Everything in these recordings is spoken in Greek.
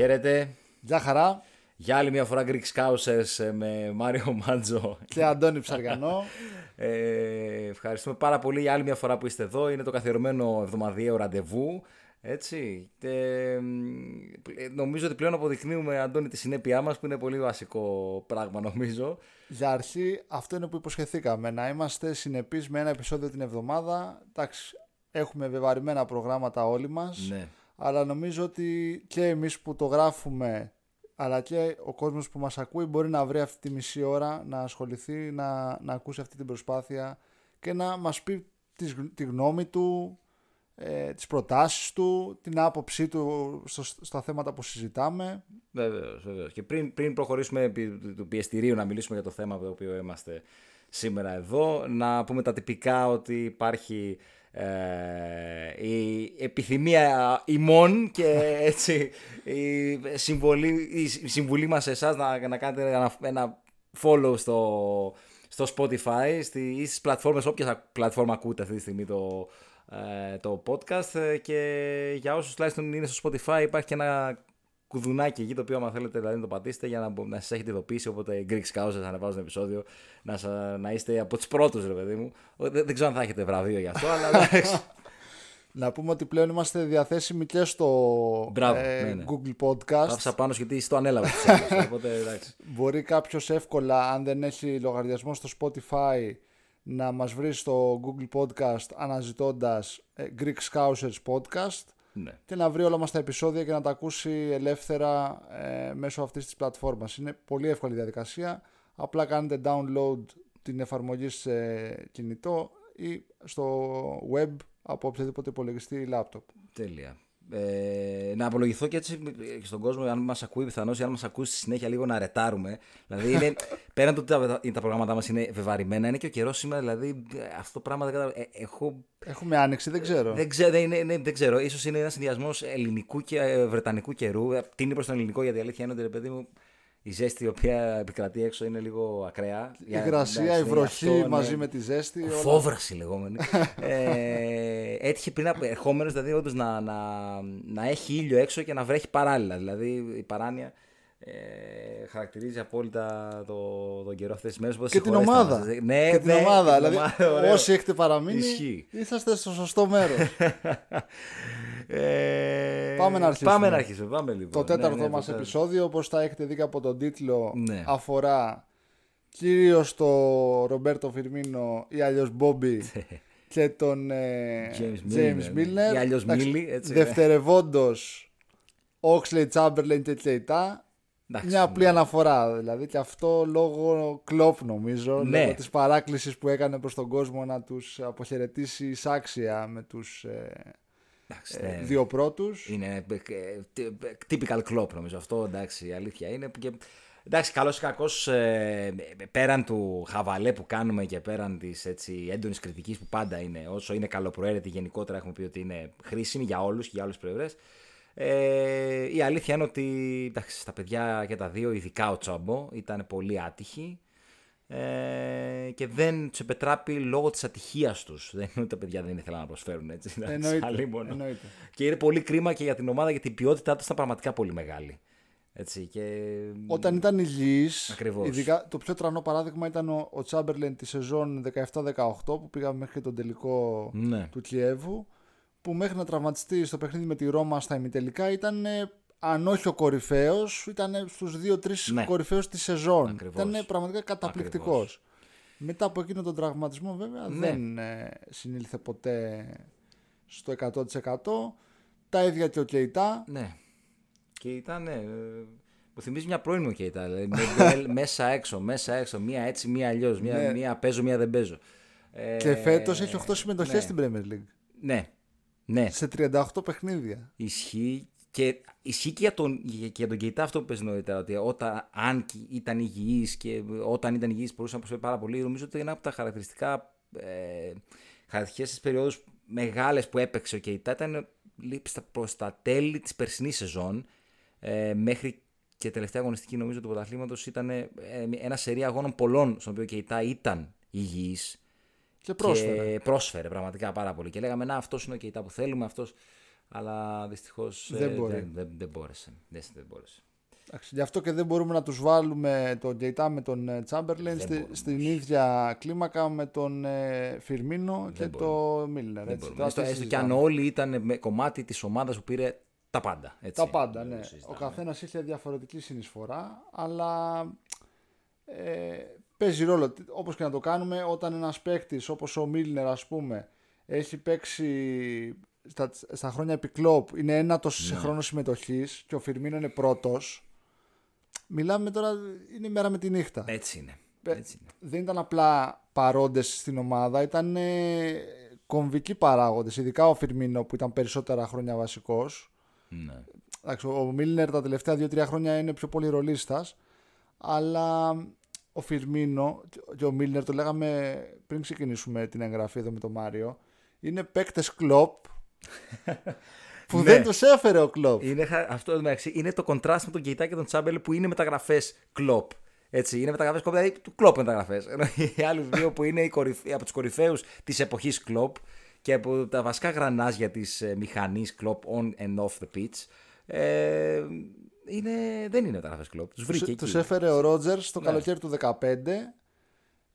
Χαίρετε. Γεια χαρά. Για άλλη μια φορά Greek Scousers ε, με Μάριο Μάντζο. Και Αντώνη Ψαριανό. Ε, ευχαριστούμε πάρα πολύ για άλλη μια φορά που είστε εδώ. Είναι το καθιερωμένο εβδομαδιαίο ραντεβού. Έτσι. Ε, νομίζω ότι πλέον αποδεικνύουμε, Αντώνη, τη συνέπειά μας που είναι πολύ βασικό πράγμα νομίζω. Για αρχή, αυτό είναι που υποσχεθήκαμε. Να είμαστε συνεπείς με ένα επεισόδιο την εβδομάδα. Εντάξει, έχουμε βεβαρημένα προγράμματα όλοι μας. Ναι. Αλλά νομίζω ότι και εμείς που το γράφουμε αλλά και ο κόσμος που μας ακούει μπορεί να βρει αυτή τη μισή ώρα να ασχοληθεί, να, να ακούσει αυτή την προσπάθεια και να μας πει τη, τη γνώμη του, ε, τις προτάσεις του, την άποψή του στο, στα θέματα που συζητάμε. Βεβαίως, βεβαίως. Και πριν, πριν προχωρήσουμε επί του πιεστηρίου να μιλήσουμε για το θέμα το οποίο είμαστε σήμερα εδώ, να πούμε τα τυπικά ότι υπάρχει ε, η επιθυμία ημών και έτσι η συμβολή, η συμβουλή μας σε εσάς να, να κάνετε ένα, ένα follow στο, στο Spotify στη, ή στις πλατφόρμες, όποια πλατφόρμα ακούτε αυτή τη στιγμή το, ε, το podcast. Και για όσους τουλάχιστον είναι στο Spotify υπάρχει και ένα κουδουνάκι εκεί το οποίο άμα θέλετε δηλαδή, να το πατήσετε για να, να σας έχετε ειδοποιήσει οπότε Greek Scouts θα ανεβάζουν επεισόδιο να, σα, να είστε από τους πρώτους ρε παιδί μου δεν, δεν ξέρω αν θα έχετε βραβείο γι' αυτό αλλά Να πούμε ότι πλέον είμαστε διαθέσιμοι και στο Μπράβο, ε, ναι, ναι. Google Podcast. Άφησα πάνω γιατί στο ανέλαβα οπότε εντάξει Μπορεί κάποιος εύκολα, αν δεν έχει λογαριασμό στο Spotify, να μας βρει στο Google Podcast αναζητώντας ε, Greek Scousers Podcast ναι. και να βρει όλα μας τα επεισόδια και να τα ακούσει ελεύθερα ε, μέσω αυτής της πλατφόρμας. Είναι πολύ εύκολη διαδικασία. Απλά κάνετε download την εφαρμογή σε κινητό ή στο web από οποιαδήποτε υπολογιστή ή laptop. Τέλεια. Ε, να απολογηθώ και έτσι στον κόσμο, αν μας ακούει πιθανώς ή αν μας ακούσει στη συνέχεια λίγο να ρετάρουμε. Δηλαδή, είναι, πέραν το ότι τα, τα προγράμματά μας είναι βεβαρημένα, είναι και ο καιρός σήμερα. Δηλαδή, αυτό το πράγμα δεν καταλαβαίνω. Ε, έχω Έχουμε άνοιξη, δεν ξέρω. Δεν ξέρω, δεν, είναι, ναι, δεν ξέρω. Ίσως είναι ένας συνδυασμός ελληνικού και ε, βρετανικού καιρού. Ε, Τι είναι προς τον ελληνικό, γιατί η αλήθεια είναι ότι ρε παιδί μου, η ζέστη η οποία επικρατεί έξω είναι λίγο ακραία. Η υγρασία, η βροχή μαζί με τη ζέστη. όλα. Φόβραση λεγόμενη. ε, έτυχε πριν από ερχόμενος δηλαδή όντως να, να, να έχει ήλιο έξω και να βρέχει παράλληλα. Δηλαδή η παράνοια ε, χαρακτηρίζει απόλυτα το, τον καιρό αυτές τις μέρες. Και την ομάδα. Ναι, και την ναι, ομάδα. την δηλαδή, ομάδα, ωραίο. όσοι έχετε παραμείνει, Ισχύει. είσαστε στο σωστό μέρος. Ε, Πάμε να αρχίσουμε. Πάμε να αρχίσουμε. Πάμε, λοιπόν. το τέταρτο Ναι, ναι, μας το- επεισόδιο, όπως θα έχετε δει και από τον τίτλο, Ναι. αφορά κυρίως το Ρομπέρτο Φιρμίνο ή αλλιώς Μπόμπι και τον ε, James James Milner, ναι. Milner. Ή αλλιώς Εντάξει, Millie, έτσι. Δευτερευόντως Oxley, Chamberlain και Keita. Εντάξει, Μια απλή ναι. αναφορά δηλαδή και αυτό λόγω κλόπ νομίζω Ναι. λόγω της παράκλησης που έκανε προς τον κόσμο να τους αποχαιρετήσει εισάξια με τους ε, Εντάξει, ε, ναι. δύο πρώτους Είναι ε, ε, τι- typical club νομίζω αυτό. Εντάξει, η αλήθεια είναι. Και, εντάξει, καλός ή κακός, πέραν του χαβαλέ που κάνουμε και πέραν της έντονης κριτικής που πάντα είναι, όσο είναι καλοπροαίρετη, γενικότερα έχουμε πει ότι είναι χρήσιμη για όλους και για όλε τι πλευρές. Ε, η αλήθεια είναι ότι εντάξει, στα παιδιά και τα δύο, ειδικά ο Τσόμπο, ήταν πολύ άτυχοι ε, και δεν τους επετράπει λόγω της ατυχίας τους. Δεν είναι ότι τα παιδιά δεν ήθελαν να προσφέρουν έτσι. εντάξει, Εννοείται, αλίμονο. εννοείται. Και είναι πολύ κρίμα και για την ομάδα γιατί η ποιότητά τους ήταν πραγματικά πολύ μεγάλη. Έτσι, και... Όταν ήταν υγιής, Ακριβώς. ειδικά το πιο τρανό παράδειγμα ήταν ο, ο Τσάμπερλεν τη σεζόν 17-18 που πήγαμε μέχρι τον τελικό Ναι. του Κιέβου που μέχρι να τραυματιστεί στο παιχνίδι με τη Ρώμα στα ημιτελικά ήταν ε, αν όχι ο κορυφαίος ήταν στους 2-3 Ναι. κορυφαίους της σεζόν Ακριβώς. ήταν πραγματικά καταπληκτικός Ακριβώς. μετά από εκείνο τον τραυματισμό βέβαια Ναι. δεν ε, συνήλθε ποτέ στο 100% τα ίδια και ο Κεϊτά ναι. Και ήταν. Ε, μου θυμίζει μια πρώην μου και ήταν. Δηλαδή, με- μέσα έξω, μέσα έξω. Μία έτσι, μία αλλιώς. Μία, Ναι. μία παίζω, μία δεν παίζω. Ε, και φέτος έχει 8 συμμετοχές ναι. στην Premier League Ναι. Ναι. σε 38 παιχνίδια Ισχύει και ισχύει και για τον, και για τον Κεϊτά αυτό που πες νωρίτερα. Ότι όταν, αν και ήταν υγιής και όταν ήταν υγιής μπορούσε να προσφέρει πάρα πολύ. Νομίζω ότι ένα από τα χαρακτηριστικά ε, χαρακτηριστικές περιόδους μεγάλες που έπαιξε ο Κεϊτά ήταν λίγο στα- προς τα τέλη της περσινής σεζόν ε, μέχρι και τελευταία αγωνιστική νομίζω του πρωταθλήματος ήταν ε, ένα σερί αγώνων πολλών στον οποίο ο Κεϊτά ήταν υγιής και πρόσφερε και πρόσφερε πραγματικά πάρα πολύ. Και λέγαμε, Να, αυτός είναι ο Κεϊτά που θέλουμε, αυτός Αλλά δυστυχώς Δεν μπορεί. δεν, δεν, δεν μπόρεσε. Δεν, δεν μπόρεσε. Εντάξει, Γι' αυτό και δεν μπορούμε να τους βάλουμε τον Γκέιτα με τον ε, Τσάμπερλεν Δεν στη- μπορούμε, στην όχι. ίδια κλίμακα με τον ε, Φιρμίνο και το Μίλνερ. Δεν έτσι. μπορούμε. Τώρα Έστω, τι έστω και αν συζητάμε. όλοι ήταν με κομμάτι της ομάδας που πήρε τα πάντα. Έτσι. Τα πάντα, ναι. Δεν Ο συζητάμε. καθένας είχε διαφορετική συνεισφορά, αλλά ε, παίζει ρόλο. Όπως και να το κάνουμε, όταν ένας παίκτης όπως ο Μίλνερ, ας πούμε, έχει παίξει στα, στα χρόνια επί κλόπ, είναι ένατος σε Ναι. χρόνο συμμετοχής και ο Φιρμίνο είναι πρώτος. Μιλάμε τώρα, είναι η μέρα με τη νύχτα. Έτσι είναι. Ε, Έτσι είναι. δεν ήταν απλά παρόντες στην ομάδα, ήταν ε, κομβικοί παράγοντες, ειδικά ο Φιρμίνο που ήταν περισσότερα χρόνια βασικός. Ναι. Εντάξει, ο Μίλνερ τα τελευταία 2-3 χρόνια είναι πιο πολύ ρολίστας, αλλά ο Φιρμίνο και ο Μίλνερ, το λέγαμε πριν ξεκινήσουμε την εγγραφή εδώ με τον Μάριο, είναι παίκτες κλόπ που Ναι. δεν τους έφερε ο κλόπ. Είναι, χα- αυτό εντάξει, είναι το κοντράστ με τον Κεϊτά και τον Τσάμπελ που είναι μεταγραφές κλοπ. Έτσι, είναι μεταγραφές κλοπ, δηλαδή του κλοπ μεταγραφές. Ενώ οι άλλοι δύο που είναι οι κορυφ- από τους κορυφαίους της εποχής κλοπ και από τα βασικά γρανάζια της ε, μηχανής κλοπ on and off the pitch. Ε, είναι, δεν είναι μεταγραφές κλοπ. Τους βρήκε Τους, εκεί. τους έφερε ο Ρότζερς στο Ναι. καλοκαίρι του 2015.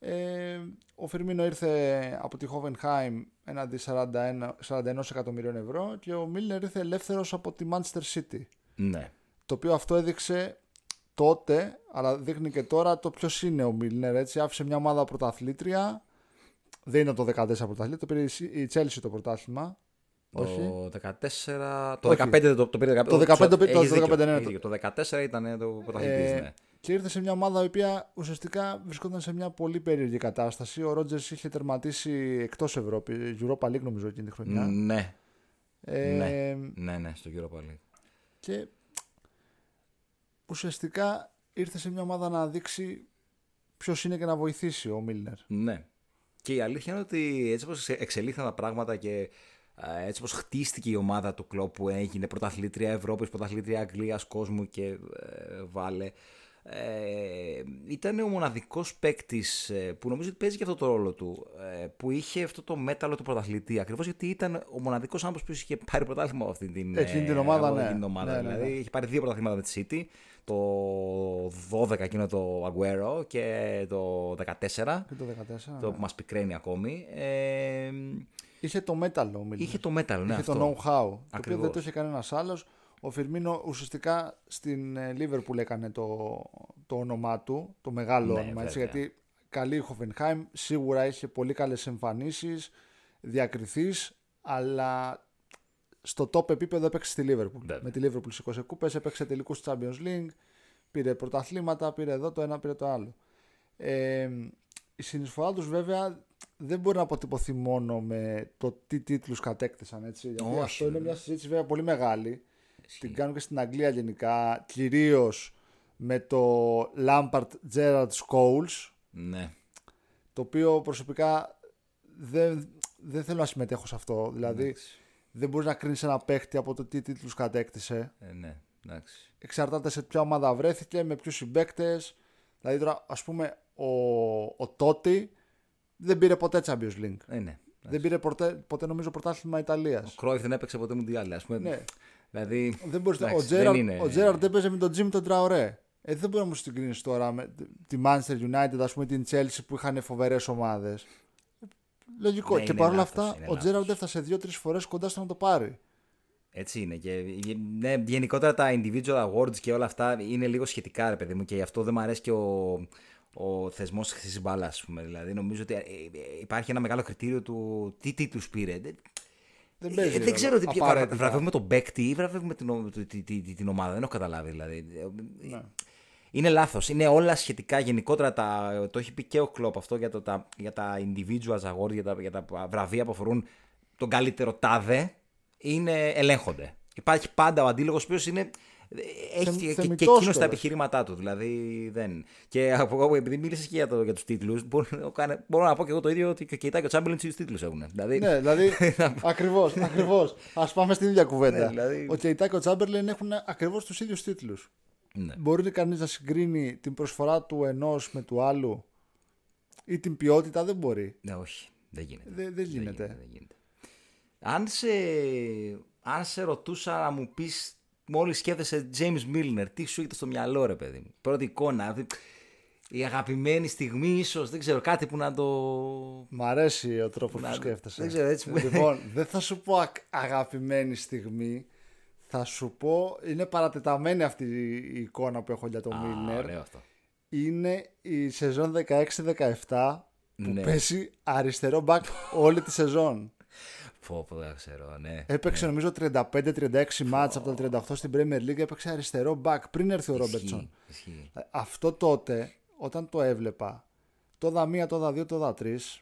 Ε, ο Φερμίνο ήρθε από τη Hoffenheim έναντι 41, 41 εκατομμυρίων ευρώ και ο Μίλνερ ήρθε ελεύθερος από τη Manchester City. Ναι. Το οποίο αυτό έδειξε τότε, αλλά δείχνει και τώρα το ποιος είναι ο Μίλνερ. Έτσι, άφησε μια ομάδα πρωταθλήτρια. Δεν είναι το 14 πρωταθλήτρια, το πήρε η Σι- η Chelsea το πρωτάθλημα. Όχι. Το 14. Το Όχι. 15 δεν το, το πήρε. Το 15 το πήρε- το Έχεις δίκιο, 15, ναι, έχεις το- δίκιο. Το 14 ήταν το πρωταθλητής, Ε, ναι. Και ήρθε σε μια ομάδα η οποία ουσιαστικά βρισκόταν σε μια πολύ περίεργη κατάσταση. Ο Ρότζερς είχε τερματίσει εκτός Ευρώπη, Europa League νομίζω εκείνη τη χρονιά. Ναι, Ε, ναι. ναι, ναι, στο Europa League. Και ουσιαστικά ήρθε σε μια ομάδα να δείξει ποιος είναι και να βοηθήσει ο Μίλνερ. Ναι. Και η αλήθεια είναι ότι έτσι όπως εξελίχθηκαν τα πράγματα και α, έτσι όπως χτίστηκε η ομάδα του κλόπ που έγινε πρωταθλήτρια Ευρώπης, πρωταθλήτρια Αγγλίας, κόσμου και ε, βάλε ε, ήταν ο μοναδικός παίκτης που νομίζω ότι παίζει και αυτό το ρόλο του ε, που είχε αυτό το μέταλλο του πρωταθλητή ακριβώς γιατί ήταν ο μοναδικός άνθρωπος που είχε πάρει πρωτάθλημα από αυτή την, Εκείνη την ε, ομάδα, από ναι. εκείνη την ομάδα. Ναι, ναι, δηλαδή ναι. έχει πάρει δύο πρωταθλήματα με τη City το 12 εκείνο το Aguero και το 14 Και το 14. το ναι. που μας πικραίνει ακόμη. Ε, Είχε το μέταλλο ο Μίλνερ. είχε το metal, ναι, είχε αυτό. το know-how. Το οποίο Ακριβώς. δεν το είχε κανένας άλλος. Ο Φιρμίνο ουσιαστικά στην ε, Liverpool έκανε το, το όνομά του, το μεγάλο Ναι, όνομα. Έτσι, βέβαια. γιατί καλή η Hoffenheim, σίγουρα είχε πολύ καλές εμφανίσεις, διακριθείς, αλλά στο top επίπεδο έπαιξε στη Liverpool. Βέβαια. Με τη Liverpool σήκωσε κούπες, έπαιξε τελικούς Champions League, πήρε πρωταθλήματα, πήρε εδώ το ένα, πήρε το άλλο. Ε, η συνεισφορά τους βέβαια δεν μπορεί να αποτυπωθεί μόνο με το τι τίτλους κατέκτησαν. Έτσι, γιατί Όχι, αυτό είναι βέβαια. μια συζήτηση βέβαια πολύ μεγάλη. Την κάνουν και στην Αγγλία γενικά, κυρίως με το Lampard Gerrard Scholes, Ναι. το οποίο προσωπικά δεν, δεν θέλω να συμμετέχω σε αυτό. Δηλαδή, Εντάξει. δεν μπορείς να κρίνεις ένα παίχτη από το τι τίτλους κατέκτησε. Ε, ναι, εντάξει. Εξαρτάται σε ποια ομάδα βρέθηκε, με ποιους συμπαίκτες. Δηλαδή, τώρα, ας πούμε, ο, ο Τότι δεν πήρε ποτέ Champions League. Ε, ναι. Δεν πήρε ποτέ, ποτέ νομίζω πρωτάθλημα Ιταλίας. Ο Κρόιφ δεν έπαιξε ποτέ Μουντιάλ, ας πούμε. Ναι. Δηλαδή, Δεν μπορείς, εντάξει, ο Τζέραρντ δεν είναι- ο Τζέραρντ έπαιζε με τον Τζιμ τον Τραωρέ. Ε, δεν μπορεί να μου συγκρίνεις τώρα με τη Manchester United, ας πούμε, την Chelsea που είχαν φοβερές ομάδες. Λογικό. Ναι, και είναι παρόλα λάθος, αυτά, είναι ο λάθος. Τζέραρντ έφτασε δύο-τρεις φορές κοντά στο να το πάρει. Έτσι είναι. Και ναι, γενικότερα τα individual awards και όλα αυτά είναι λίγο σχετικά, ρε παιδί μου, και γι' αυτό δεν μου αρέσει και ο, ο θεσμός τη χρυσή μπάλα, ας πούμε. Δηλαδή, νομίζω ότι ε, ε, υπάρχει ένα μεγάλο κριτήριο του τι τίτλου πήρε. Δεν, Δεν ε, παίζει. δεν βέβαια, ξέρω τι απαραίτητα. βραβεύουμε τον παίκτη ή βραβεύουμε την, ο- τη- τη- τη- την ομάδα. Δεν έχω καταλάβει δηλαδή. Ναι. Είναι λάθος. Είναι όλα σχετικά γενικότερα. Τα, το έχει πει και ο Κλοπ αυτό για, το, τα, για τα individuals awards, για τα, για τα βραβεία που αφορούν τον καλύτερο τάδε. Είναι, ελέγχονται. Υπάρχει πάντα ο αντίλογος ο οποίος είναι. Έχει Θεμ- και, και, και θεμιτός εκείνος τα κιόλας. επιχειρήματά του. Δηλαδή δεν. Και από, εγώ, επειδή μίλησες και για, το, για τους τίτλους, μπορώ, μπορώ να πω και εγώ το ίδιο ότι και ο Κεϊτά και ο Τσάμπελιν τους τίτλους έχουν. Δηλαδή, Ναι, δηλαδή. ακριβώς, ακριβώς. Α πάμε στην ίδια κουβέντα. Ναι, δηλαδή- Ο Κεϊτά και ο Τσάμπερλεν έχουν ακριβώς τους ίδιους τίτλους. ναι. Μπορεί κανείς να συγκρίνει την προσφορά του ενός με του άλλου ή την ποιότητα, δεν μπορεί. ναι, όχι. Δεν γίνεται. Δεν, δεν γίνεται. δεν γίνεται. Αν σε, αν σε ρωτούσα να μου πεις μόλις σκέφτεσαι James Milner, τι σου έρχεται στο μυαλό, ρε παιδί μου. Πρώτη εικόνα. Η αγαπημένη στιγμή, ίσως δεν ξέρω, κάτι που να το. Μ' αρέσει ο τρόπος που σκέφτεσαι. Δεν ξέρω, έτσι. Λοιπόν, δεν θα σου πω αγαπημένη στιγμή. Θα σου πω, είναι παρατεταμένη αυτή η εικόνα που έχω για τον Μίλνερ. Ωραίο αυτό. Είναι η σεζόν 16-17 που Ναι. πέσει αριστερό μπακ όλη τη σεζόν. Πω, πω, δεν ξέρω, ναι. Έπαιξε νομίζω 35-36 μάτς από τα 38 στην Premier League. Έπαιξε αριστερό μπακ πριν έρθει ο Ρόμπερτσον. Ισχύει, ισχύει. Αυτό τότε, όταν το έβλεπα, το δα μία, το δα δύο, το δα τρεις.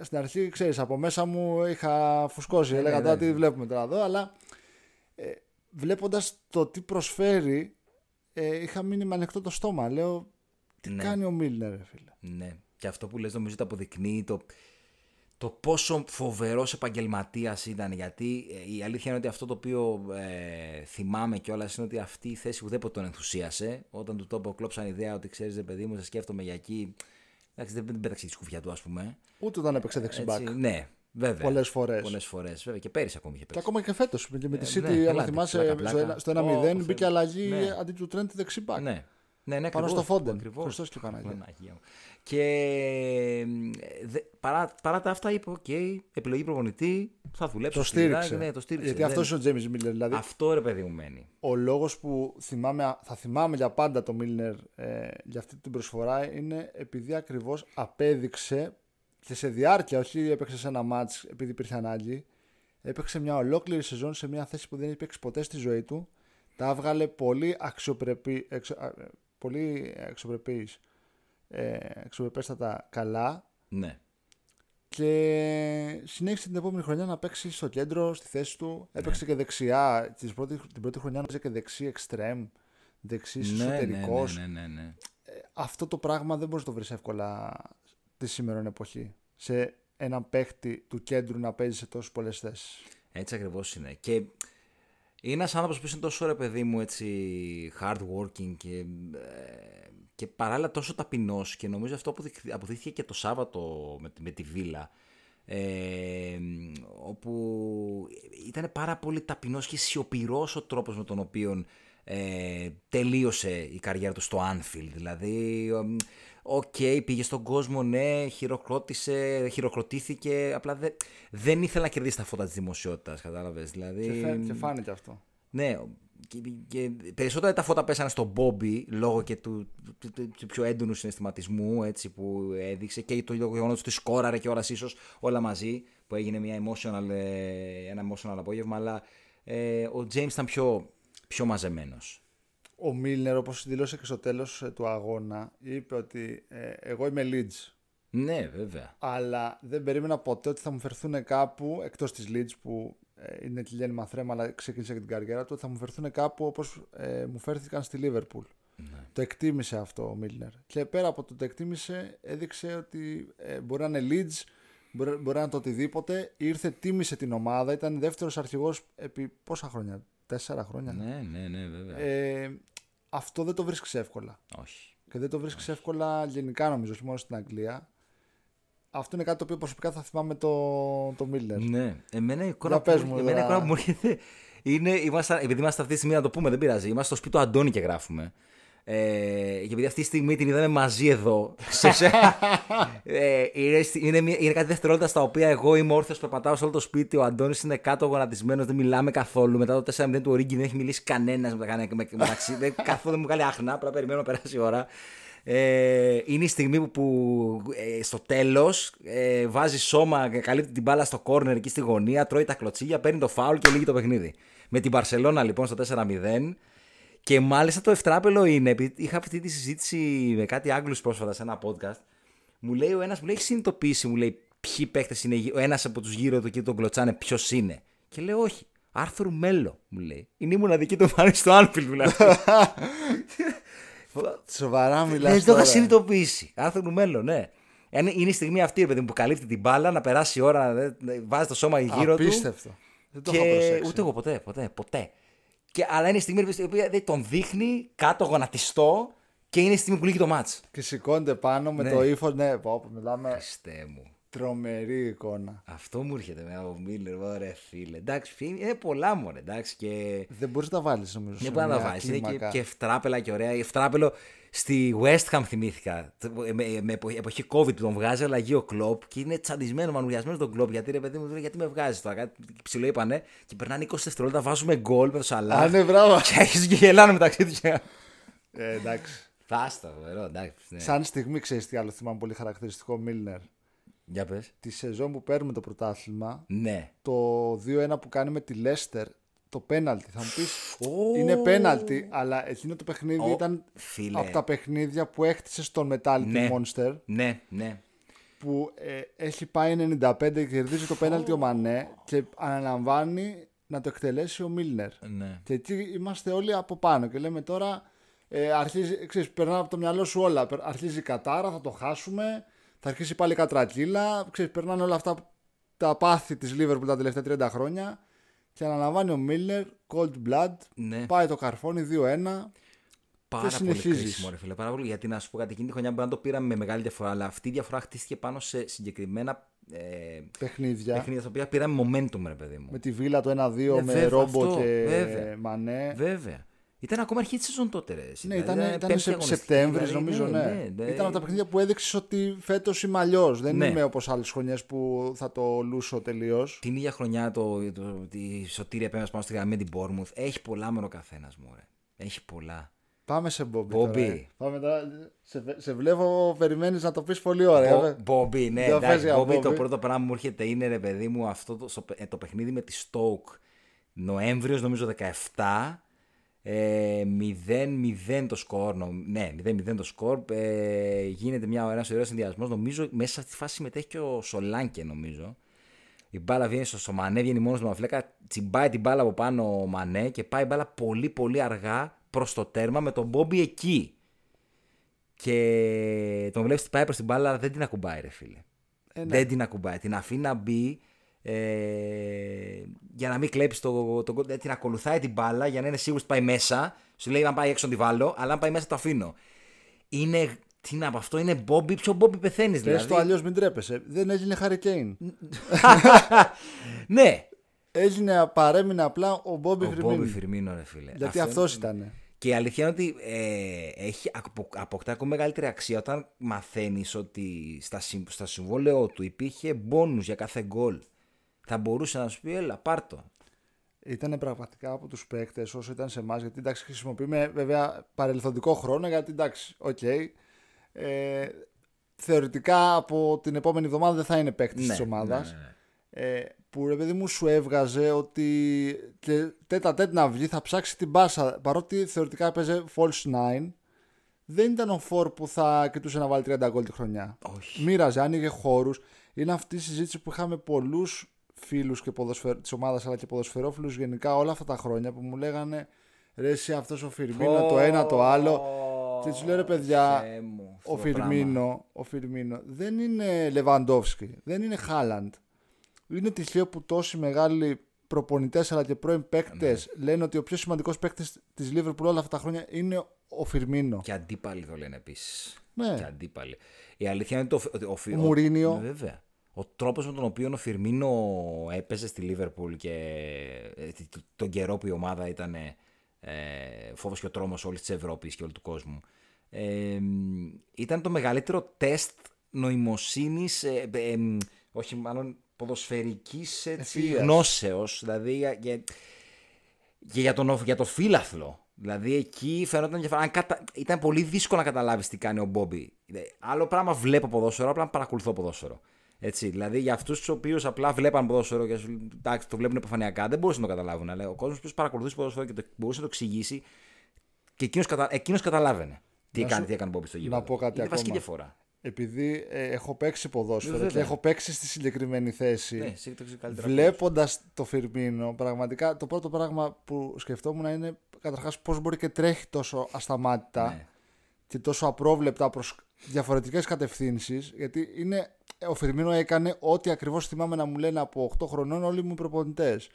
Στην αρχή, ξέρεις, από μέσα μου είχα φουσκώσει. Ναι, έλεγα ναι, τώρα ναι. τι βλέπουμε τώρα εδώ, αλλά ε, βλέποντας το τι προσφέρει, ε, είχα μείνει με ανοιχτό το στόμα. Λέω, τι Ναι. κάνει ο Μίλνερ, ρε φίλε. Ναι. Και αυτό που λες νομίζω το αποδεικνύει το, το πόσο φοβερός επαγγελματίας ήταν. Γιατί ε, η αλήθεια είναι ότι αυτό το οποίο ε, θυμάμαι κιόλας είναι ότι αυτή η θέση ουδέποτε τον ενθουσίασε. Όταν του το είπε ο Κλόπ σαν ιδέα ότι ξέρεις ρε παιδί μου, σε σκέφτομαι για εκεί. Εντάξει, δεν δεν πέταξε τη σκουφιά του, ας πούμε. Ούτε όταν έπαιξε δεξιμπάκ. Έτσι, ναι, βέβαια. Πολλές φορές. Πολλές φορές. Βέβαια και πέρυσι ακόμη είχε Και παίξει. ακόμα και φέτος. Και με τη ναι, City, καλά, αν θυμάσαι, πλάκα, πλάκα. στο ένα- στο 1-0 Ω, μπήκε Θεέ. αλλαγή Ναι. αντί του Τρέντ δεξί μπακ. Ναι. Ναι, ναι, Πάνω ακριβώς, στο Foden. ακριβώς. Χριστός και Παναγία. Παναγία μου. Και ε, δε- παρά, παρά τα αυτά είπε: ΟΚ, επιλογή προπονητή, θα δουλέψω. Το σκληρά». στήριξε. Ναι, το στήριξε. Γιατί Δεν- αυτός είναι ο Τζέιμι Μίλνερ. Δηλαδή, Αυτό ρε παιδί μου μένει. ο λόγος που θυμάμαι, θα θυμάμαι για πάντα το Μίλνερ ε, για αυτή την προσφορά είναι επειδή ακριβώς απέδειξε και σε διάρκεια, όχι έπαιξε σε ένα μάτς επειδή υπήρχε ανάγκη, έπαιξε μια ολόκληρη σεζόν σε μια θέση που δεν έχει παίξει ποτέ στη ζωή του, τα έβγαλε πολύ αξιοπρεπή, εξ, α, ε, πολύ αξιοπρεπής, ε, αξιοπρεπέστατα καλά Ναι. και συνέχισε την επόμενη χρονιά να παίξει στο κέντρο, στη θέση του. Έπαιξε και δεξιά. Την πρώτη, την πρώτη χρονιά έπαιξε και δεξί εξτρέμ, δεξί Ναι, ναι, εσωτερικός. ναι, ναι, ναι, ναι. Αυτό το πράγμα δεν μπορείς να το βρεις εύκολα τη σήμερα εποχή. Σε έναν παίχτη του κέντρου να παίζει σε τόσες πολλές θέσεις. Έτσι ακριβώς είναι. Και είναι ένας άνθρωπος που είναι τόσο ρε παιδί μου έτσι hard working και, ε, και παράλληλα τόσο ταπεινός και νομίζω αυτό αποδειχ- αποδείχθηκε και το Σάββατο με, τη- με τη Βίλα. Ε, όπου ήταν πάρα πολύ ταπεινός και σιωπηρός ο τρόπος με τον οποίο ε, τελείωσε η καριέρα του στο Anfield. Δηλαδή, ομ, ΟΚ, πήγε στον κόσμο, ναι, χειροκρότησε, χειροκροτήθηκε, απλά δε- δεν ήθελε να κερδίσει τα φώτα της δημοσιότητας, κατάλαβες. Δηλαδή, Και, φα... και φάνηκε αυτό. ναι, και, και περισσότερα τα φώτα πέσανε στον Μπόμπι λόγω και του, του, του- του πιο έντονου συναισθηματισμού έτσι, που έδειξε και το γεγονός ότι σκόραρε κιόλας ίσως όλα μαζί που έγινε μια emotional, ε, ένα emotional απόγευμα αλλά ε, ο James ήταν πιο, πιο μαζεμένος. Ο Μίλνερ, όπως δήλωσε και στο τέλος του αγώνα, είπε ότι ε, εγώ είμαι Leeds. Ναι, βέβαια. αλλά δεν περίμενα ποτέ ότι θα μου φερθούν κάπου εκτός της Leeds που ε, είναι τη Λιάννη Μαθρέμα αλλά ξεκίνησε και την καριέρα του ότι θα μου φερθούν κάπου όπως ε, μου φέρθηκαν στη Liverpool. Το εκτίμησε αυτό ο Μίλνερ. Και πέρα από το το εκτίμησε έδειξε ότι ε, μπορεί να είναι Leeds, μπορεί, μπορεί να είναι το οτιδήποτε. Ήρθε, τίμησε την ομάδα, ήταν δεύτερος αρχηγός επί πόσα χρόνια, τέσσερα χρόνια. Ναι, ναι, ναι, βέβαια. Ε, αυτό δεν το βρίσκεις εύκολα. Όχι. Και δεν το βρίσκεις εύκολα γενικά νομίζω, όχι μόνο στην Αγγλία. Αυτό είναι κάτι το οποίο προσωπικά θα θυμάμαι το, το Μίλνερ. Ναι, εμένα η εικόνα, Για που, πες μου, εμένα η τώρα. εικόνα που μου έρχεται είναι, ήμασταν, επειδή είμαστε αυτή τη στιγμή να το πούμε, δεν πειράζει, είμαστε στο σπίτι του Αντώνη και γράφουμε. Ε, και επειδή αυτή τη στιγμή την είδαμε μαζί εδώ, σε, σε- ε, είναι, στη- είναι, μια- είναι κάτι δευτερόλεπτα στα οποία εγώ είμαι όρθιος, περπατάω σε όλο το σπίτι, ο Αντώνης είναι κάτω γονατισμένος, δεν μιλάμε καθόλου. Μετά το 4-0 του Ορίγκη δεν έχει μιλήσει κανένας με, με, με, μεταξύ, δεν, καθόλου δεν μου κάνει άχνα, απλά περιμένω να περάσει η ώρα. Ε, είναι η στιγμή που, που, ε, στο τέλος ε, βάζει σώμα, καλύπτει την μπάλα στο κόρνερ εκεί στη γωνία, τρώει τα κλωτσίγια, παίρνει το φάουλ και λύγει το παιχνίδι. Με την Παρσελώνα λοιπόν στο 4-0. Και μάλιστα το ευτράπελο είναι, επειδή είχα αυτή τη συζήτηση με κάτι Άγγλους πρόσφατα σε ένα podcast. Μου λέει ο ένας, μου λέει, έχεις συνειδητοποιήσει, μου λέει, ποιοι παίχτε είναι, γύ- ο ένας από τους γύρω του και τον κλωτσάνε, ποιος είναι. Και λέω, Όχι. Άρθρο Μέλο, μου λέει. Είναι η μοναδική του εμφάνιση στο Anfield, δηλαδή. Σοβαρά μιλάς Δεν το είχα τώρα. συνειδητοποιήσει. Άρθρο Μέλο, ναι. Είναι είναι η στιγμή αυτή, ρε παιδί μου, που καλύπτει την μπάλα, να περάσει η ώρα, να- να βάζει το σώμα γύρω του. Απίστευτο. Δεν το και... είχα προσέξει. Ούτε εγώ ποτέ, ποτέ, ποτέ. Και, αλλά είναι η στιγμή η οποία δεν τον δείχνει κάτω γονατιστό και είναι η στιγμή που λύγει το μάτς. Και σηκώνεται πάνω με Ναι. το ύφος. Ναι, πω, πω, μιλάμε. Χριστέ μου. Τρομερή εικόνα. Αυτό μου έρχεται με ο Μίλλερ, ωραία φίλε. Εντάξει, φίλε, είναι πολλά μου, εντάξει. Και... Δεν μπορείς να τα βάλεις νομίζω. Δεν μπορεί να τα βάλεις. Είναι και, και ευτράπελα και ωραία. Ευτράπελο στη West Ham θυμήθηκα. Με, με εποχή COVID που τον βγάζει, αλλά ο κλοπ και είναι τσαντισμένος, μανουριασμένος τον κλοπ. Γιατί ρε παιδί μου, γιατί με βγάζεις τώρα; Κάτι ψηλό είπανε και περνάνε 20 δευτερόλεπτα, βάζουμε γκολ με το σαλά. Α, ναι, μπράβο. Και έχει και γελάνε μεταξύ τους. Ε, εντάξει. Φάστα, εντάξει. Ναι. Σαν στιγμή ξέρεις τι άλλο θυμάμαι πολύ χαρακτηριστικό Μίλνερ. Για πες. Τη σεζόν που παίρνουμε το πρωτάθλημα. Ναι. Το 2-1 που κάνει με τη Λέστερ. Το πέναλτι. Θα μου πεις. Είναι πέναλτι, αλλά εκείνο το παιχνίδι ήταν φίλε. από τα παιχνίδια που έχτισε στον Metallic Ναι. Monster. Ναι, ναι. Που ε, έχει πάει 95 και κερδίζει το πέναλτι ο Μανέ και αναλαμβάνει να το εκτελέσει ο Μίλνερ. ναι. Και εκεί είμαστε όλοι από πάνω και λέμε τώρα. Ε, αρχίζει, ξέρεις, περνάνε από το μυαλό σου όλα. Περ- Αρχίζει η κατάρα, θα το χάσουμε. Θα αρχίσει πάλι η κατρακύλα. Ξέρεις, περνάνε όλα αυτά τα πάθη της Liverpool τα τελευταία 30 χρόνια. Και αναλαμβάνει ο Μίλνερ, cold blood. ναι. Πάει το καρφώνει 2-1. Πάρα πολύ συνεχίζεις. κρίσιμο, ρε φίλε. Πάρα πολύ. Γιατί να σου πω κάτι, εκείνη τη χρονιά μπορεί να το πήραμε με μεγάλη διαφορά, αλλά αυτή η διαφορά χτίστηκε πάνω σε συγκεκριμένα ε, Παιχνίδια. παιχνίδια τα οποία πήραμε momentum, ρε παιδί μου. Με τη Βίλα το 1-2 Ε, με βέβαια, Ρόμπο αυτό, και βέβαια. Μανέ. Βέβαια. Ήταν ακόμα αρχή της σεζόν τότε, ρε. εσύ. Ναι, Δηλαδή, ήταν, ήταν πέμπτη σε αγωνιστική, Σεπτέμβρης, δηλαδή, νομίζω, ναι. ναι, ναι. Ήταν από τα παιχνίδια που έδειξες ότι φέτος είμαι αλλιώς. Δεν Ναι. είμαι όπως άλλες χρονιές που θα το λούσω τελείως. Την ίδια χρονιά το, το, τη σωτήρια επέμβαση πάνω στη γραμμή με την Bournemouth. Έχει πολλά μεν ο καθένας μου, ρε. Έχει πολλά. Πάμε σε Μπόμπι. Μπόμπι. τώρα, ε. Πάμε τώρα. Σε, σε βλέπω, περιμένεις να το πεις πολύ ωραία. ε. Μπομπί, ναι, Για εντάξει. πες για Bobby, το Bobby. πρώτο πράγμα που μου έρχεται είναι ρε παιδί μου αυτό το, στο- ε, το παιχνίδι με τη Stoke. Νοέμβριος νομίζω 17. Ε, 0-0 το σκορ. νο- Ναι, 0-0 το σκορ. Ε, γίνεται μια ωραία ωραίος συνδυασμός. Νομίζω μέσα σε αυτή τη φάση συμμετέχει και ο Σολάνκε, νομίζω. Η μπάλα βγαίνει στο, στο Μανέ, βγαίνει μόνος του Μαφλέκα, τσιμπάει την μπάλα από πάνω ο Μανέ και πάει η μπάλα πολύ πολύ αργά προς το τέρμα με τον Μπόμπι εκεί. Και τον βλέπεις ότι πάει προς την μπάλα, αλλά δεν την ακουμπάει, ρε φίλε. Ε, ναι. Δεν την ακουμπάει. Την αφήνει να μπει ε, για να μην κλέψεις το, το, το, την ακολουθάει την μπάλα για να είναι σίγουρος ότι πάει μέσα. Σου λέει αν πάει έξω τη βάλω, αλλά αν πάει μέσα το αφήνω. Είναι. Τι να πω, αυτό είναι Μπόμπι. Ποιο Μπόμπι πεθαίνεις Πες δηλαδή. το αλλιώς μην τρέπεσαι. Δεν έγινε Harry Kane. ναι, Έγινε, παρέμεινε απλά ο Μπόμπι ο Μπόμπι Φιρμίνο. Φιρμίνο, ρε φίλε. Γιατί Αυτό αυτός ήταν. Και η αλήθεια είναι ότι ε, έχει, απο- αποκτά ακόμα μεγαλύτερη αξία όταν μαθαίνεις ότι στα, συμ- στα συμβόλαιο του υπήρχε μπόνους για κάθε γκολ. Θα μπορούσε να σου πει, έλα, πάρ' το. Ήταν πραγματικά από τους παίκτες όσο ήταν σε εμάς. Γιατί εντάξει, χρησιμοποιούμε βέβαια παρελθοντικό χρόνο. Γιατί εντάξει, οκ. Ε, θεωρητικά από την επόμενη εβδομάδα δεν θα είναι παίκτης Ναι, της ομάδας. ναι, ναι, ναι. Ε, που ρε παιδί μου σου έβγαζε ότι και τέτα τέτ να βγει θα ψάξει την μπάσα παρότι θεωρητικά έπαιζε false nine δεν ήταν ο φόρ που θα κοιτούσε να βάλει 30 γκολ τη χρονιά Όχι. μοίραζε, άνοιγε χώρους είναι αυτή η συζήτηση που είχαμε πολλούς φίλους και ποδοσφαιρ... της ομάδας αλλά και ποδοσφαιρόφιλους γενικά όλα αυτά τα χρόνια που μου λέγανε ρε εσύ αυτός ο Φιρμίνο το ένα το άλλο και τους λέω ρε παιδιά Θεέ μου, αυτό ο το πράγμα. Φιρμίνο, ο Φιρμίνο δεν είναι Λεβαντόφσκι, δεν είναι Χάλαντ. Είναι τυχαίο που τόσοι μεγάλοι προπονητές αλλά και πρώην παίκτες Ναι. λένε ότι ο πιο σημαντικός παίκτης της Λίβερπουλ όλα αυτά τα χρόνια είναι ο Φιρμίνο. Και αντίπαλοι το λένε επίσης. Ναι. Και αντίπαλοι. Η αλήθεια είναι ότι ο, ο, Φι- Ο Μουρίνιο. Ναι, Βέβαια. Ο τρόπος με τον οποίο ο Φιρμίνο έπαιζε στη Λίβερπουλ και ε, t- t- τον καιρό που η ομάδα ήταν ε, φόβος και ο τρόμος όλης της Ευρώπης και όλου του κόσμου. Ε, μ, ήταν το μεγαλύτερο τεστ νοημοσύνης, ε, ε, μ, όχι μάλλον ποδοσφαιρικής Ευφυΐας. γνώσεως. Δηλαδή για, για, και για τον, για το φύλαθλο. Δηλαδή εκεί φαινόταν ενδιαφέρον. Αν κατα... Ήταν πολύ δύσκολο να καταλάβεις τι κάνει ο Μπόμπι. Ε, Άλλο πράγμα βλέπω ποδόσφαιρο, άλλο πράγμα παρακολουθώ ποδόσφαιρο. Έτσι, δηλαδή για αυτούς τους οποίους απλά βλέπαν ποδόσφαιρο και σου- εντάξει, το βλέπουν επιφανειακά, δεν μπορούσαν να το καταλάβουν. Αλλά ο κόσμος που παρακολουθούσε ποδόσφαιρο και το, μπορούσε να το εξηγήσει και εκείνος κατα... εκείνος καταλάβαινε τι, Να έκανε, σου- τι έκανε ο Μπόμπι στο γήπεδο. να πω κάτι Είναι βασική ακόμα. διαφορά. Επειδή ε, έχω παίξει ποδόσφαιρο Βέβαια. και έχω παίξει στη συγκεκριμένη θέση. Ναι, εσύ το ξέρεις καλύτερα. Βλέποντας το Φιρμίνο, πραγματικά το πρώτο πράγμα που σκεφτόμουν είναι καταρχάς πώς μπορεί και τρέχει τόσο ασταμάτητα Ναι. και τόσο απρόβλεπτα προς διαφορετικές κατευθύνσεις. Γιατί είναι, ο Φιρμίνο έκανε ό,τι ακριβώς θυμάμαι να μου λένε από 8 χρονών όλοι μου οι προπονητές.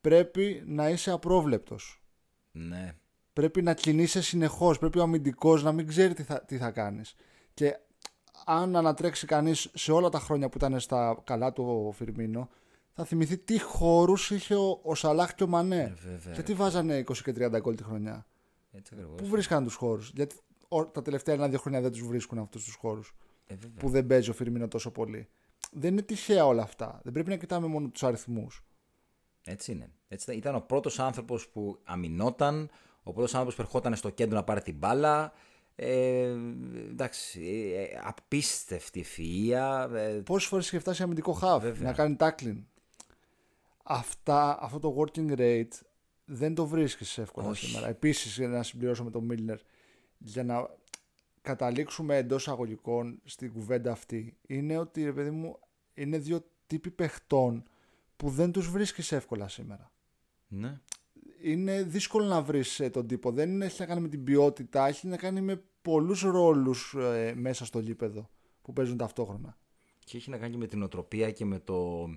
Πρέπει να είσαι απρόβλεπτος. Ναι. Πρέπει να κινείσαι συνεχώς. Πρέπει ο αμυντικός να μην ξέρει τι θα, τι θα κάνεις. Και αν ανατρέξει κανείς σε όλα τα χρόνια που ήταν στα καλά του ο Φιρμίνο, θα θυμηθεί τι χώρους είχε ο, ο Σαλάχ και ο Μανέ. Ε, βέβαια. Γιατί βάζανε 20 και 30 γκολ τη χρονιά. Έτσι ακριβώς. Πού βρίσκαν τους χώρους. Γιατί ο- τα τελευταία ένα-δύο χρόνια δεν τους βρίσκουν αυτούς τους χώρους. Ε, βέβαια. Που δεν παίζει ο Φιρμίνο τόσο πολύ. Δεν είναι τυχαία όλα αυτά. Δεν πρέπει να κοιτάμε μόνο τους αριθμούς. Έτσι είναι. Έτσι ήταν. ήταν ο πρώτος άνθρωπος που αμυνόταν, ο πρώτος άνθρωπος που ερχόταν στο κέντρο να πάρει την μπάλα. Ε, εντάξει, ε, ε, απίστευτη ευφυΐα. Ε, Πόσες φορές είχε φτάσει αμυντικό χαβ Βέβαια. να κάνει tackling. Αυτά, αυτό το working rate δεν το βρίσκεις εύκολα Όχι. σήμερα. Επίσης, να συμπληρώσω με τον Μίλνερ, για να καταλήξουμε εντός αγωγικών στην κουβέντα αυτή, είναι ότι ρε παιδί μου, είναι δύο τύποι παιχτών που δεν τους βρίσκεις εύκολα σήμερα. ναι. Είναι δύσκολο να βρεις ε, τον τύπο. Δεν είναι, έχει να κάνει με την ποιότητα, έχει να κάνει με πολλούς ρόλους ε, μέσα στο γήπεδο που παίζουν ταυτόχρονα. Και έχει να κάνει και με την οτροπία και με το,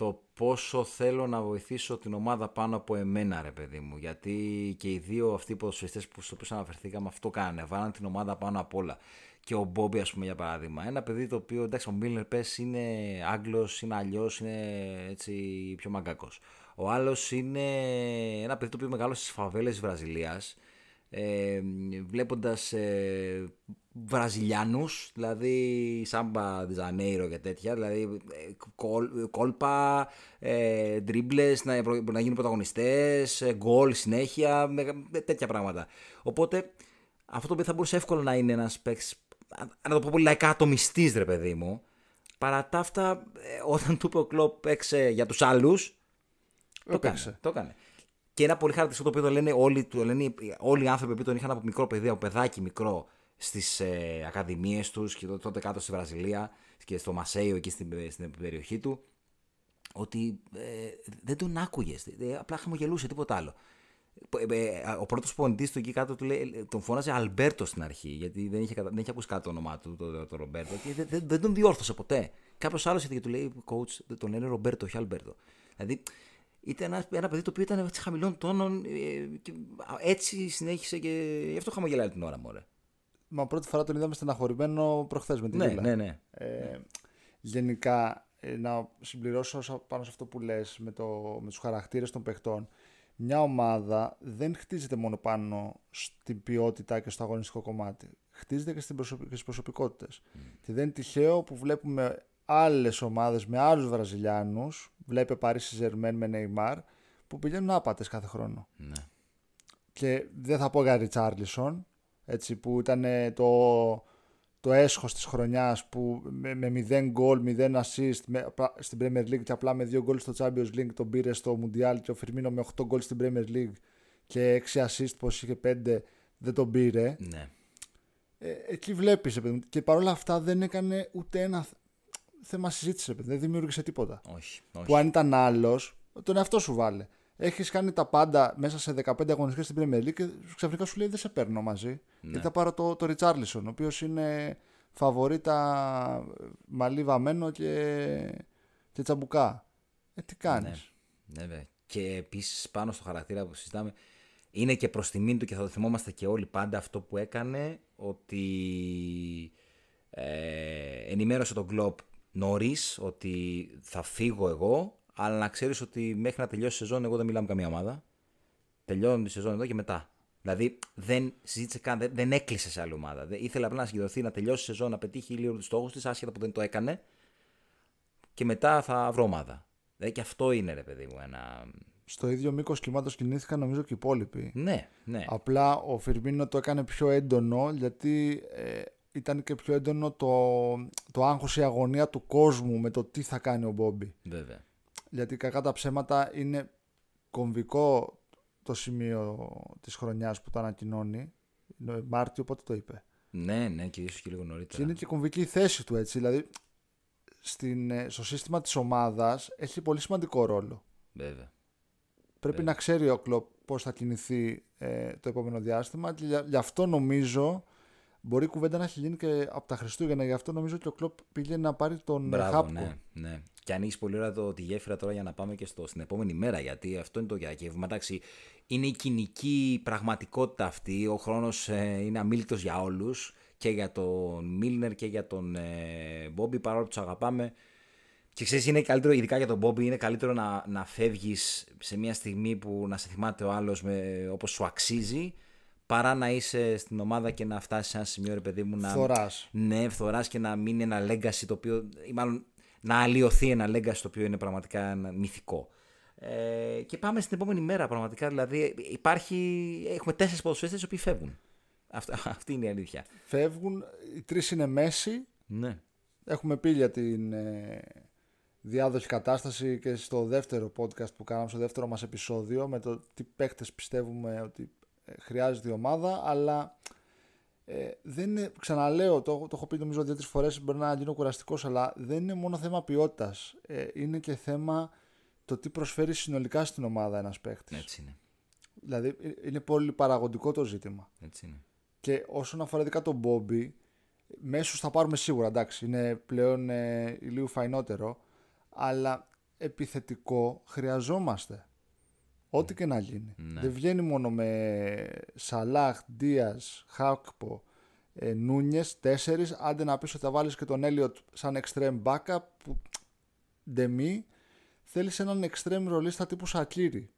το πόσο θέλω να βοηθήσω την ομάδα πάνω από εμένα, ρε παιδί μου. Γιατί και οι δύο αυτοί οι ποδοσφαιριστές που στο οποίο αναφερθήκαμε αυτό κάνανε. Βάλαν την ομάδα πάνω απ' όλα. Και ο Μπόμπι, ας πούμε, για παράδειγμα. Ένα παιδί το οποίο, εντάξει, ο Μίλνερ πες είναι Άγγλος, είναι αλλιώς, είναι έτσι πιο μαγκάκο. Ο άλλος είναι ένα παιδί το οποίο μεγάλωσε στις φαβέλες της Βραζιλίας ε, βλέποντας ε, Βραζιλιάνους, δηλαδή Σάμπα Τζανέιρο και τέτοια, δηλαδή ε, κόλ- κόλπα, ε, ντρίμπλες, να, προ- να γίνουν πρωταγωνιστές, ε, γκολ συνέχεια, με- με τέτοια πράγματα. Οπότε αυτό το οποίο θα μπορούσε εύκολα να είναι ένας παίκτης, α- να το πω πολύ λαϊκά, ατομιστής ρε παιδί μου, παρά τα αυτά, ε, όταν του είπε ο Κλόπ παίξε για τους άλλους, το Έπαιξε. έκανε. Το έκανε. Και ένα πολύ χαρακτηριστικό το οποίο το λένε όλοι, το λένε όλοι οι άνθρωποι που τον είχαν από μικρό παιδί, από παιδάκι μικρό στις ε, ακαδημίες τους και το- τότε κάτω στη Βραζιλία και στο Μασέιο εκεί στην, στην περιοχή του, ότι ε, δεν τον άκουγες. Απλά χαμογελούσε, τίποτα άλλο. Ε, ε, Ο πρώτος πονητή του εκεί κάτω του λέει, τον φώναζε Αλμπέρτο στην αρχή, γιατί δεν είχε, κατα- δεν είχε ακούσει κάτω το όνομά του, το, το, Ρομπέρτο, και δεν, δεν, δεν τον διόρθωσε ποτέ. Κάποιος άλλος ήρθε και του λέει, coach, τον λένε Ρομπέρτο, όχι Αλμπέρτο. Δηλαδή, ήταν ένα, ένα παιδί το οποίο ήταν έτσι χαμηλών τόνων ε, και έτσι συνέχισε και γι' αυτό χαμογελάει την ώρα μου. Ωραία. Μα πρώτη φορά τον είδαμε στεναχωρημένο προχθές με τη Ναι, Βίλα. ναι, ναι. Ε, γενικά, ε, να συμπληρώσω όσα- πάνω σε αυτό που λες με, το, με τους χαρακτήρες των παιχτών. Μια ομάδα δεν χτίζεται μόνο πάνω στην ποιότητα και στο αγωνιστικό κομμάτι. Χτίζεται και, στην προσωπ... και στις προσωπικότητες. Και δεν είναι τυχαίο που βλέπουμε άλλες ομάδες με άλλους Βραζιλιάνους, βλέπε Paris Saint-Germain με Neymar, που πηγαίνουν άπατες κάθε χρόνο ναι. και δεν θα πω για Ριτσάρλισον έτσι, που ήταν ε, το, το έσχος της χρονιάς που με, με 0 γκολ, 0 assist με, απλά- στην Premier League και απλά με 2 γκολ στο Champions League τον πήρε στο Mundial και ο Φιρμίνο με 8 γκολ στην Premier League και 6 assist πως είχε 5 δεν τον πήρε ναι. ε, εκεί βλέπεις ρε παιδί μου. και παρόλα αυτά δεν έκανε ούτε ένα θ- θέμα συζήτησης ρε παιδί μου. δεν δημιούργησε τίποτα Όχι. όχι. που αν ήταν άλλος, τον εαυτό σου βάλε. Έχεις κάνει τα πάντα μέσα σε 15 αγωνιστικές στην Premier League και ξαφνικά σου λέει δεν σε παίρνω μαζί. Ναι. Γιατί θα πάρω το, το Ριτσάρλισον, ο οποίος είναι φαβορίτα μαλλί βαμμένο και, και τσαμπουκά. Ε, τι κάνεις; Ναι, ναι, βέβαια. Και επίσης πάνω στο χαρακτήρα που συζητάμε, είναι και προς τιμήν του και θα το θυμόμαστε και όλοι πάντα αυτό που έκανε ότι ε, ενημέρωσε τον Κλοπ νωρίς ότι θα φύγω εγώ, αλλά να ξέρεις ότι μέχρι να τελειώσει η σεζόν εγώ δεν μιλάω με καμία ομάδα. Τελειώνει η σεζόν εδώ και μετά. Δηλαδή δεν συζήτησε καν, δεν, δεν έκλεισε σε άλλη ομάδα. Δεν, ήθελε απλά να συγκεντρωθεί, να τελειώσει η σεζόν, να πετύχει λίγο τους στόχους της, άσχετα που δεν το έκανε. Και μετά θα βρω ομάδα. Δηλαδή και αυτό είναι ρε παιδί μου ένα. Στο ίδιο μήκος κυμάτος κινήθηκαν νομίζω και οι υπόλοιποι. Ναι, ναι. Απλά ο Φιρμίνο το έκανε πιο έντονο γιατί ε, ήταν και πιο έντονο το, το άγχος η αγωνία του κόσμου με το τι θα κάνει ο Μπόμπι. Βέβαια. γιατί κακά τα ψέματα είναι κομβικό το σημείο της χρονιάς που το ανακοινώνει. Είναι Μάρτιο, πότε το είπε; Ναι, ναι, και ίσως και λίγο Και νωρίτερα. είναι και κομβική η θέση του έτσι. Δηλαδή, στην, ε, στο σύστημα της ομάδας έχει πολύ σημαντικό ρόλο. Βέβαια. Πρέπει να ξέρει ο Κλοπ πώς θα κινηθεί ε, το επόμενο διάστημα και για- γι' αυτό νομίζω μπορεί η κουβέντα να έχει γίνει και από τα Χριστούγεννα. Γι' αυτό νομίζω ότι ο Κλοπ πήγε να πάρει τον Μπράβο, Χάπκο. ναι, ναι. Και ανοίξει πολύ ωραία το, τη γέφυρα τώρα για να πάμε και στο, στην επόμενη μέρα. Γιατί αυτό είναι το διακύβημα. Εντάξει, είναι η κοινική πραγματικότητα αυτή. Ο χρόνος ε, είναι αμήλικτος για όλους. Και για τον Μίλνερ και για τον ε, Μπόμπι. Παρόλο που τους αγαπάμε. Και ξέρεις, είναι καλύτερο, ειδικά για τον Μπόμπι, είναι καλύτερο να, να φεύγεις σε μια στιγμή που να σε θυμάται ο άλλος όπως σου αξίζει, παρά να είσαι στην ομάδα και να φτάσεις σε ένα σημείο, ρε παιδί μου, να. Φθοράς. Ναι, φθοράς και να μείνει ένα legacy το οποίο. ή μάλλον να αλλοιωθεί ένα legacy το οποίο είναι πραγματικά ένα μυθικό. Ε, και πάμε στην επόμενη μέρα πραγματικά. Δηλαδή, υπάρχει, έχουμε τέσσερις ποδοσφαίρε οι οποίοι φεύγουν. Αυτή, αυτή είναι η αλήθεια. Φεύγουν, οι τρεις είναι μέση. Ναι. Έχουμε πει για την ε, διάδοχη κατάσταση και στο δεύτερο podcast που κάναμε, στο δεύτερο μας επεισόδιο με το τι παίχτες πιστεύουμε ότι ε, χρειάζεται η ομάδα αλλά ε, δεν είναι, ξαναλέω, το, το έχω πει νομίζω δύο-τρεις φορές μπορεί να γίνω κουραστικός αλλά δεν είναι μόνο θέμα ποιότητας ε, είναι και θέμα το τι προσφέρει συνολικά στην ομάδα ένας παίχτης Έτσι είναι. δηλαδή ε, είναι πολύ παραγωγικό το ζήτημα Έτσι είναι. και όσον αφορά ειδικά τον Μπόμπι, μέσους θα πάρουμε σίγουρα, εντάξει, είναι πλέον ε, λίγο φαϊνότερο, αλλά επιθετικό χρειαζόμαστε. Ό,τι και να γίνει. Ναι. Δεν βγαίνει μόνο με Σαλάχ, Δίας, Χάκπο, ε, Νούνιες, τέσσερις, άντε να πεις ότι θα βάλεις και τον Έλιοτ σαν extreme backup, που ντεμή, θέλεις έναν extreme ρολίστα τύπου Σακύρη.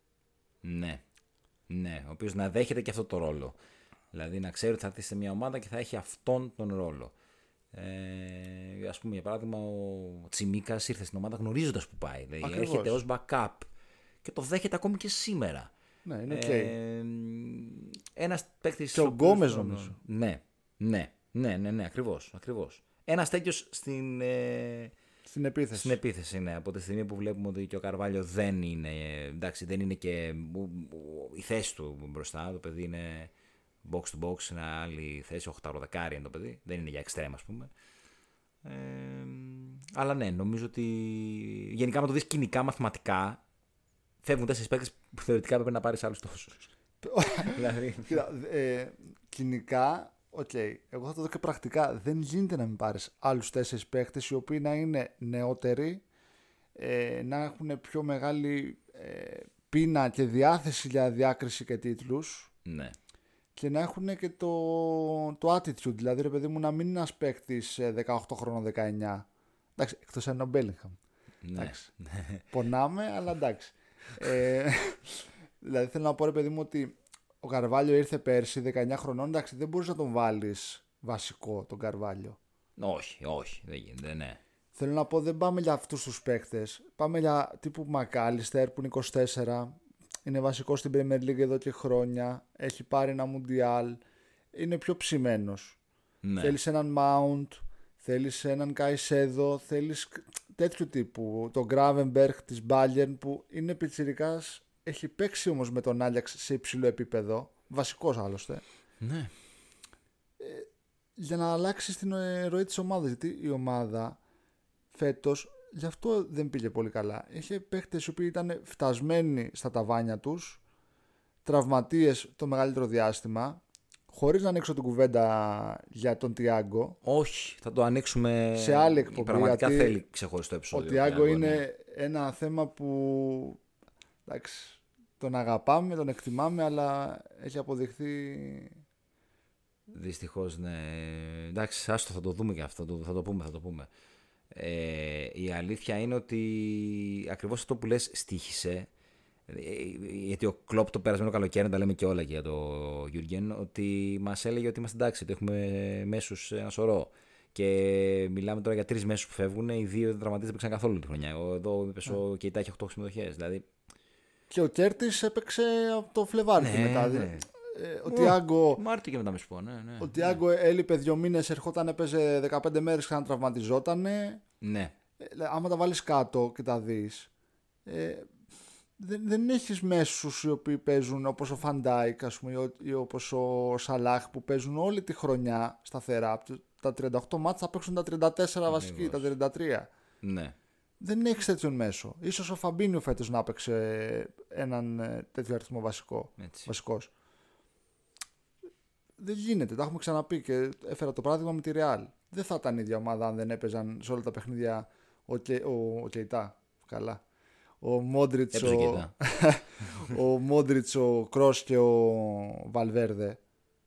Ναι. Ναι, ο οποίος να δέχεται και αυτό το ρόλο. Δηλαδή να ξέρει ότι θα έρθει σε μια ομάδα και θα έχει αυτόν τον ρόλο. Ε, ας πούμε, για παράδειγμα, ο Τσιμίκας ήρθε στην ομάδα γνωρίζοντας που πάει. Δηλαδή Ακριβώς. έρχεται ως backup και το δέχεται ακόμη και σήμερα. Ναι, είναι ΟΚ. Ε, ένας παίκτης. Και ο Γκόμες, νομίζω. Ναι, ναι, ναι, ναι, ναι ακριβώς. Ακριβώς. Ένας τέτοιος στην, ε, Στην επίθεση. στην επίθεση, ναι. Από τη στιγμή που βλέπουμε ότι και ο Καρβάλιο δεν είναι. Εντάξει, δεν είναι και η θέση του μπροστά. Το παιδί είναι box to box, είναι άλλη θέση. 8 δεκάρι είναι το παιδί. Δεν είναι για extreme, ας πούμε. Ε, αλλά ναι, νομίζω ότι γενικά, με το δεις και κυνικά μαθηματικά, φεύγουν τέσσερις παίκτες που θεωρητικά πρέπει να πάρεις άλλους τόσους. δηλαδή. Κοίτα, ε, κυνικά, ΟΚ, εγώ θα το δω και πρακτικά. Δεν γίνεται να μην πάρεις άλλους τέσσερις παίχτες οι οποίοι να είναι νεότεροι, ε, να έχουν πιο μεγάλη ε, πείνα και διάθεση για διάκριση και τίτλους Ναι. και να έχουν και το, το attitude. Δηλαδή, ρε παιδί μου, να μην είναι ένας παίχτη 18 χρόνων 19. Εντάξει, εκτός αν είναι ο Μπέλιγχαμ. ναι. Εντάξει. Πονάμε, αλλά εντάξει. Ε, δηλαδή θέλω να πω ρε παιδί μου ότι ο Καρβάλιο ήρθε πέρσι 19 χρονών. Εντάξει, δεν μπορείς να τον βάλεις βασικό τον Καρβάλιο. Όχι, όχι, δεν γίνεται, ναι. Θέλω να πω δεν πάμε για αυτούς τους παίκτες. Πάμε για τύπου Μακάλιστερ που είναι 24. Είναι βασικός στην Premier League εδώ και χρόνια. Έχει πάρει ένα Μουντιάλ. Είναι πιο ψημένος. ναι. Θέλεις έναν Mount, θέλεις έναν Καϊσέδο, θέλεις τέτοιου τύπου. Το Gravenberg της Bayern που είναι πιτσιρικάς, έχει παίξει όμως με τον Άλιαξ σε υψηλό επίπεδο, βασικός άλλωστε, ναι. για να αλλάξει την ε, ροή της ομάδας. Γιατί η ομάδα φέτος γι' αυτό δεν πήγε πολύ καλά. Είχε παίχτες οι οποίοι ήταν φτασμένοι στα ταβάνια τους, τραυματίες το μεγαλύτερο διάστημα, χωρίς να ανοίξω την κουβέντα για τον Τιάγκο, Όχι, θα το ανοίξουμε. Σε άλλη εκπομπή, Πραγματικά γιατί θέλει ξεχωριστό Ο επεισόδιο. Τιάγκο ναι. είναι ένα θέμα που εντάξει, τον αγαπάμε, τον εκτιμάμε, αλλά έχει αποδειχθεί. Δυστυχώς, ναι. Εντάξει, άστο, θα το δούμε και αυτό. Θα το, θα το πούμε, θα το πούμε. Ε, η αλήθεια είναι ότι ακριβώς αυτό που λες στήχησε ε, γιατί ο Κλόπ το περασμένο καλοκαίρι, τα λέμε και όλα και για το Γιούργεν, ότι μας έλεγε ότι είμαστε εντάξει, ότι έχουμε μέσους ένα σωρό. Και μιλάμε τώρα για τρεις μέσους που φεύγουν. Οι δύο τραυματίε δεν παίξαν καθόλου τη χρονιά. Ο- Εδώ είπε ο Κεϊτά έχει 8 συμμετοχές. Δηλαδή. Και ο Κέρτης έπαιξε από το Φλεβάρι Ναι, μετά. ναι. Ε, ο Τιάγκο, Μάρτιο και μετά να σου πω, ναι. ναι. ο Τιάγκο έλειπε δύο μήνες, ερχόταν, έπαιζε 15 μέρες, ξανατραυματιζότανε. ναι. Ε, άμα τα βάλεις κάτω και τα δεις ε, δεν, δεν έχεις μέσους οι οποίοι παίζουν όπως ο Φαν Ντάικ ας πούμε, ή ο- ή όπως ο Σαλάχ που παίζουν όλη τη χρονιά σταθερά Από τα 38 ματς θα παίξουν τα 34 βασικοί, τα 33 ναι. δεν έχεις τέτοιον μέσο ίσως ο Φαμπίνιο φέτος να έπαιξε έναν ε, τέτοιο αριθμό βασικό, Έτσι. βασικός δεν γίνεται. Τα έχουμε ξαναπεί και έφερα το παράδειγμα με τη Real. Δεν θα ήταν η ίδια ομάδα αν δεν έπαιζαν σε όλα τα παιχνίδια ο, Κε, ο, ο Κεϊτά. Καλά. Ο Μόντριτς, Έπαιζε ο, Κεϊτά. ο, Μόντριτς, ο Κρός και ο Βαλβέρδε.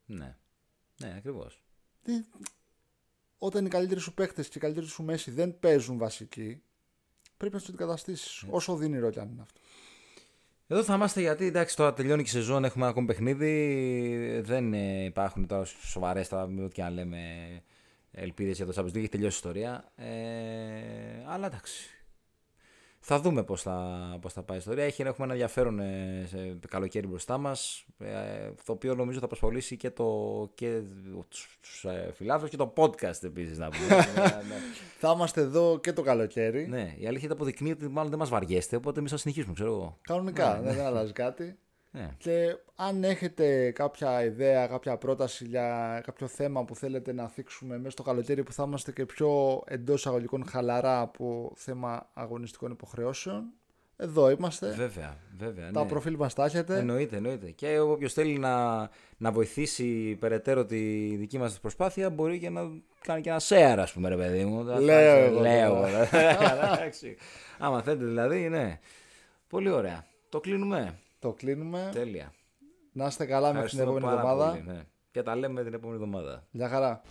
Ναι. Ναι, ακριβώς. Δεν- Όταν οι καλύτεροι σου παίχτες και οι καλύτεροι σου μέση δεν παίζουν βασική, πρέπει να τους αντικαταστήσεις. Όσο δίνει κι αν είναι αυτό. Εδώ θα είμαστε γιατί εντάξει, τώρα τελειώνει και η σεζόν, έχουμε ένα ακόμη παιχνίδι. Δεν ε, υπάρχουν τώρα σοβαρές, τώρα μην ό,τι και αν λέμε ελπίδες για το Champions League, έχει τελειώσει η ιστορία. Ε, αλλά εντάξει. Θα δούμε πώς θα, πώς θα πάει η ιστορία. Έχει, έχουμε ένα ενδιαφέρον ε, σε καλοκαίρι μπροστά μας, ε, το οποίο νομίζω θα απασχολήσει και, το, και τους, τους ε, φιλάθλους και το podcast επίσης να πούμε. ναι, ναι. Θα είμαστε εδώ και το καλοκαίρι. ναι, η αλήθεια αποδεικνύει ότι μάλλον δεν μας βαριέστε, οπότε εμείς θα συνεχίσουμε, ξέρω εγώ. Κανονικά, δεν αλλάζει κάτι. Ναι. Και αν έχετε κάποια ιδέα, κάποια πρόταση για κάποιο θέμα που θέλετε να θίξουμε μέσα στο καλοκαίρι που θα είμαστε και πιο εντός αγωγικών χαλαρά από θέμα αγωνιστικών υποχρεώσεων, εδώ είμαστε. Βέβαια, βέβαια. Τα ναι. προφίλ μας τα έχετε. Εννοείται, εννοείται. Και όποιος θέλει να, να βοηθήσει περαιτέρω τη δική μας προσπάθεια μπορεί και να κάνει και ένα share, ας πούμε, ρε παιδί μου. Θα- Λέω θα- εγώ Λέω τώρα. εγώ. Εντάξει. Άμα θέλετε δηλαδή, ναι. Πολύ ωραία. Το κλείνουμε. Το κλείνουμε. Τέλεια. Να είστε καλά μέχρι την Ευχαριστούμε επόμενη πάρα εβδομάδα. πολύ, ναι. Και τα λέμε την επόμενη εβδομάδα. Γεια χαρά.